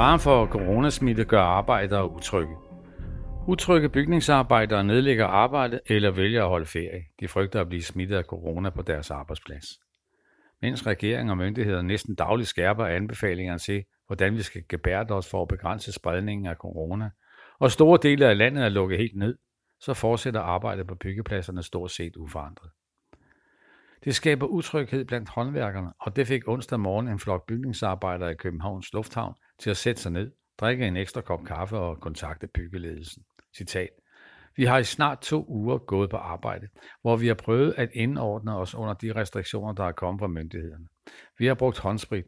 Faren for coronasmitte gør arbejdere utrygge. Utrygge bygningsarbejdere nedlægger arbejde eller vælger at holde ferie. De frygter at blive smittet af corona på deres arbejdsplads. Mens regeringen og myndigheder næsten dagligt skærper anbefalingerne til, hvordan vi skal gebærde os for at begrænse spredningen af corona, og store dele af landet er lukket helt ned, så fortsætter arbejdet på byggepladserne stort set uforandret. Det skaber utryghed blandt håndværkerne, og det fik onsdag morgen en flok bygningsarbejdere i Københavns Lufthavn til at sætte sig ned, drikke en ekstra kop kaffe og kontakte byggeledelsen. Citat. Vi har i snart to uger gået på arbejde, hvor vi har prøvet at indordne os under de restriktioner, der er kommet fra myndighederne. Vi har brugt håndsprit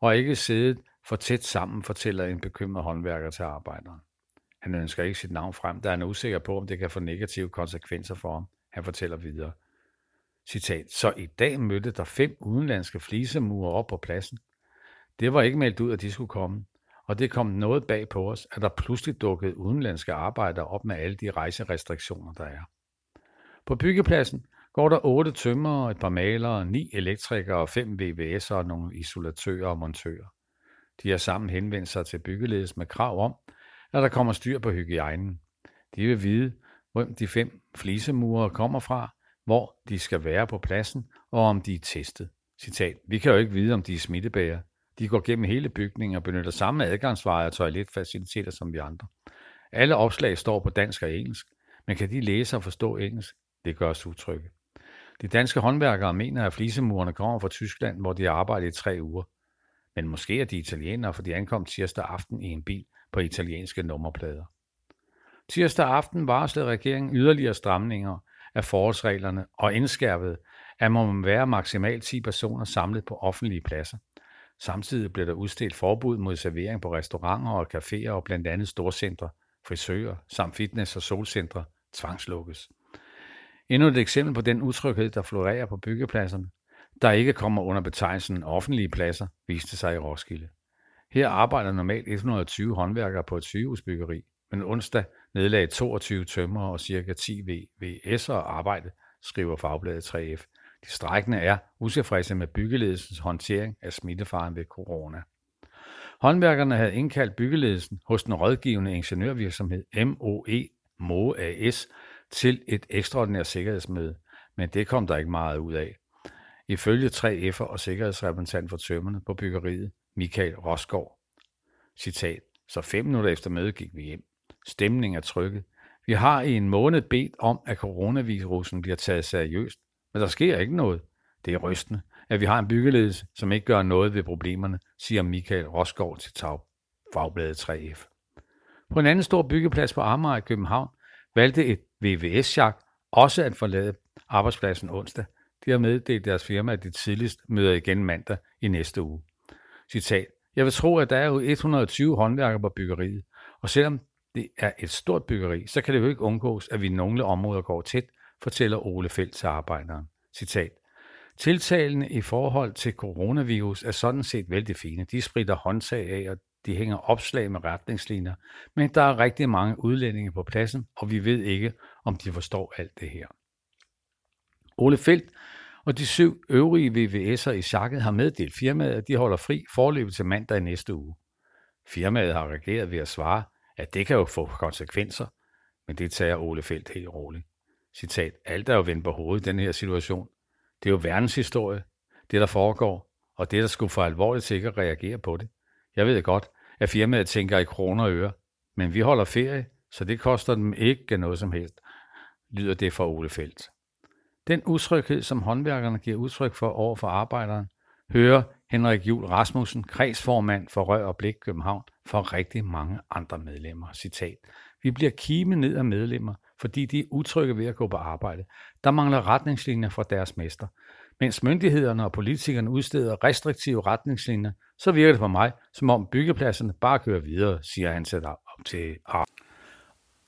og ikke siddet for tæt sammen, fortæller en bekymret håndværker til arbejderen. Han ønsker ikke sit navn frem, da han er usikker på, om det kan få negative konsekvenser for ham. Han fortæller videre. Citat. Så i dag mødte der fem udenlandske flisemurer op på pladsen. Det var ikke meldt ud, at de skulle komme og det kom noget bag på os, at der pludselig dukkede udenlandske arbejdere op med alle de rejserestriktioner, der er. På byggepladsen går der otte tømmer, et par malere, ni elektrikere, fem VVS'er og nogle isolatører og montører. De har sammen henvendt sig til byggeledelsen med krav om, at der kommer styr på hygiejnen. De vil vide, hvem de fem flisemurer kommer fra, hvor de skal være på pladsen, og om de er testet. Citat, vi kan jo ikke vide, om de er smittebærer. De går gennem hele bygningen og benytter samme adgangsveje og toiletfaciliteter som vi andre. Alle opslag står på dansk og engelsk, men kan de læse og forstå engelsk? Det gør os utrygge. De danske håndværkere mener, at flisemurerne kommer fra Tyskland, hvor de har arbejdet i tre uger. Men måske er de italienere, for de ankom tirsdag aften i en bil på italienske nummerplader. Tirsdag aften varslede regeringen yderligere stramninger af forholdsreglerne og indskærpet, at man må være maksimalt 10 personer samlet på offentlige pladser. Samtidig blev der udstedt forbud mod servering på restauranter og caféer og blandt andet storcentre, frisører samt fitness- og solcentre tvangslukkes. Endnu et eksempel på den utryghed, der florerer på byggepladserne, der ikke kommer under betegnelsen offentlige pladser, viste sig i Roskilde. Her arbejder normalt 120 håndværkere på et sygehusbyggeri, men onsdag nedlagde 22 tømmer og ca. 10 VVS'er arbejde, skriver fagbladet 3F. De strækkende er utilfredse med byggeledelsens håndtering af smittefaren ved corona. Håndværkerne havde indkaldt byggeledelsen hos den rådgivende ingeniørvirksomhed MOE MOE AS til et ekstraordinært sikkerhedsmøde, men det kom der ikke meget ud af. Ifølge 3F'er og sikkerhedsrepræsentant for tømmerne på byggeriet, Michael Rosgaard. Citat. Så fem minutter efter mødet gik vi hjem. Stemningen er trykket. Vi har i en måned bedt om, at coronavirusen bliver taget seriøst, men der sker ikke noget. Det er rystende, at vi har en byggeledelse, som ikke gør noget ved problemerne, siger Michael Rosgaard til Tag, fagbladet 3F. På en anden stor byggeplads på Amager i København valgte et VVS-jak også at forlade arbejdspladsen onsdag. De har meddelt deres firma, at de tidligst møder igen mandag i næste uge. Citat. Jeg vil tro, at der er jo 120 håndværkere på byggeriet, og selvom det er et stort byggeri, så kan det jo ikke undgås, at vi i nogle områder går tæt, fortæller Ole Felt til arbejderen. Citat. Tiltalene i forhold til coronavirus er sådan set vældig fine. De spritter håndtag af, og de hænger opslag med retningslinjer. Men der er rigtig mange udlændinge på pladsen, og vi ved ikke, om de forstår alt det her. Ole Felt og de syv øvrige VVS'er i chakket har meddelt firmaet, at de holder fri forløbet til mandag i næste uge. Firmaet har reageret ved at svare, at det kan jo få konsekvenser, men det tager Ole Feldt helt roligt. Citat, alt er jo vendt på hovedet i den her situation. Det er jo verdenshistorie, det der foregår, og det der skulle for alvorligt til ikke at reagere på det. Jeg ved godt, at firmaet tænker i kroner og øre, men vi holder ferie, så det koster dem ikke noget som helst, lyder det fra Ole Feldt. Den utryghed, som håndværkerne giver udtryk for over for arbejderen, hører Henrik Jul Rasmussen, kredsformand for Rør og Blik København, for rigtig mange andre medlemmer. Citat. Vi bliver kime ned af medlemmer, fordi de er utrygge ved at gå på arbejde. Der mangler retningslinjer fra deres mester. Mens myndighederne og politikerne udsteder restriktive retningslinjer, så virker det for mig, som om byggepladserne bare kører videre, siger han til op til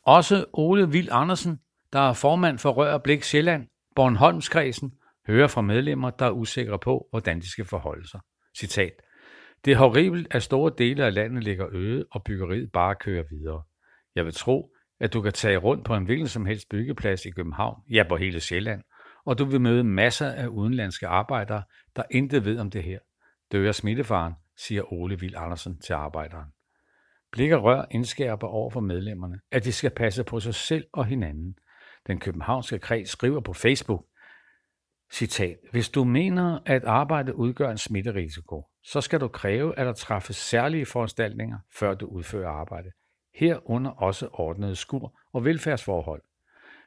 Også Ole Vild Andersen, der er formand for Rør og Blik Sjælland, Bornholmskredsen, hører fra medlemmer, der er usikre på, hvordan de skal forholde sig. Citat. Det er horribelt, at store dele af landet ligger øde, og byggeriet bare kører videre. Jeg vil tro, at du kan tage rundt på en hvilken som helst byggeplads i København, ja på hele Sjælland, og du vil møde masser af udenlandske arbejdere, der intet ved om det her. Dør smittefaren, siger Ole Vild Andersen til arbejderen. Blik og Rør indskærper over for medlemmerne, at de skal passe på sig selv og hinanden. Den københavnske kreds skriver på Facebook, citat, Hvis du mener, at arbejdet udgør en smitterisiko, så skal du kræve, at der træffes særlige foranstaltninger, før du udfører arbejde. Herunder også ordnede skur og velfærdsforhold.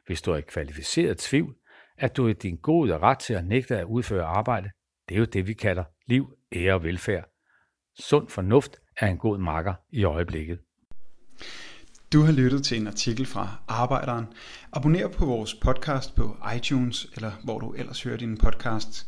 Hvis du er i kvalificeret tvivl, at du er din gode ret til at nægte at udføre arbejde, det er jo det, vi kalder liv, ære og velfærd. Sund fornuft er en god makker i øjeblikket. Du har lyttet til en artikel fra Arbejderen. Abonner på vores podcast på iTunes, eller hvor du ellers hører din podcast.